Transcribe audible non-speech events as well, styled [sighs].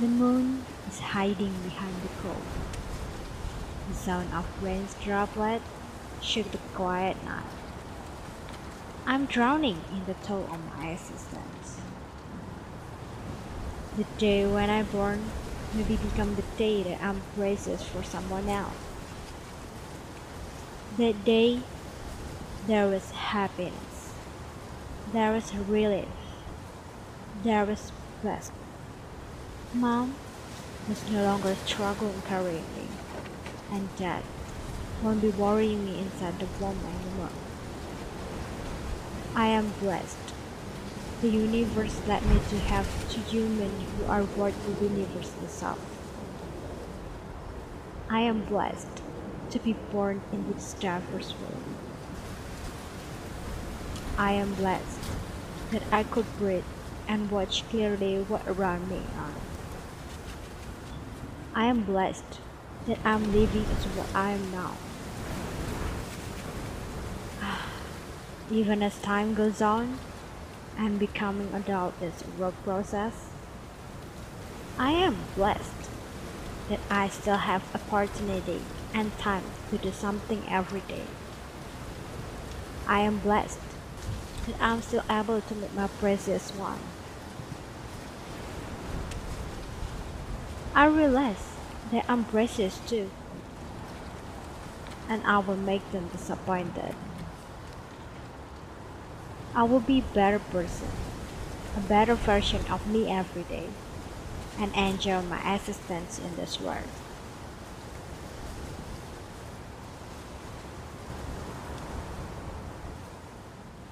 The moon is hiding behind the cold. The sound of rain's droplet shook the quiet night. I'm drowning in the toll of my existence. The day when I'm born maybe become the day that I'm precious for someone else. That day there was happiness. There was relief. There was bliss. Mom was no longer struggling carrying me, and Dad won't be worrying me inside the womb anymore. I am blessed. The universe led me to have two humans who are worth the universe itself. I am blessed to be born in this diverse world. I am blessed that I could breathe and watch clearly what around me are. I am blessed that I'm living as what I am now. [sighs] Even as time goes on and becoming adult is a work process, I am blessed that I still have opportunity and time to do something every day. I am blessed that I'm still able to meet my precious one. I realize I'm precious too, and I will make them disappointed. I will be a better person, a better version of me every day, and enjoy my existence in this world.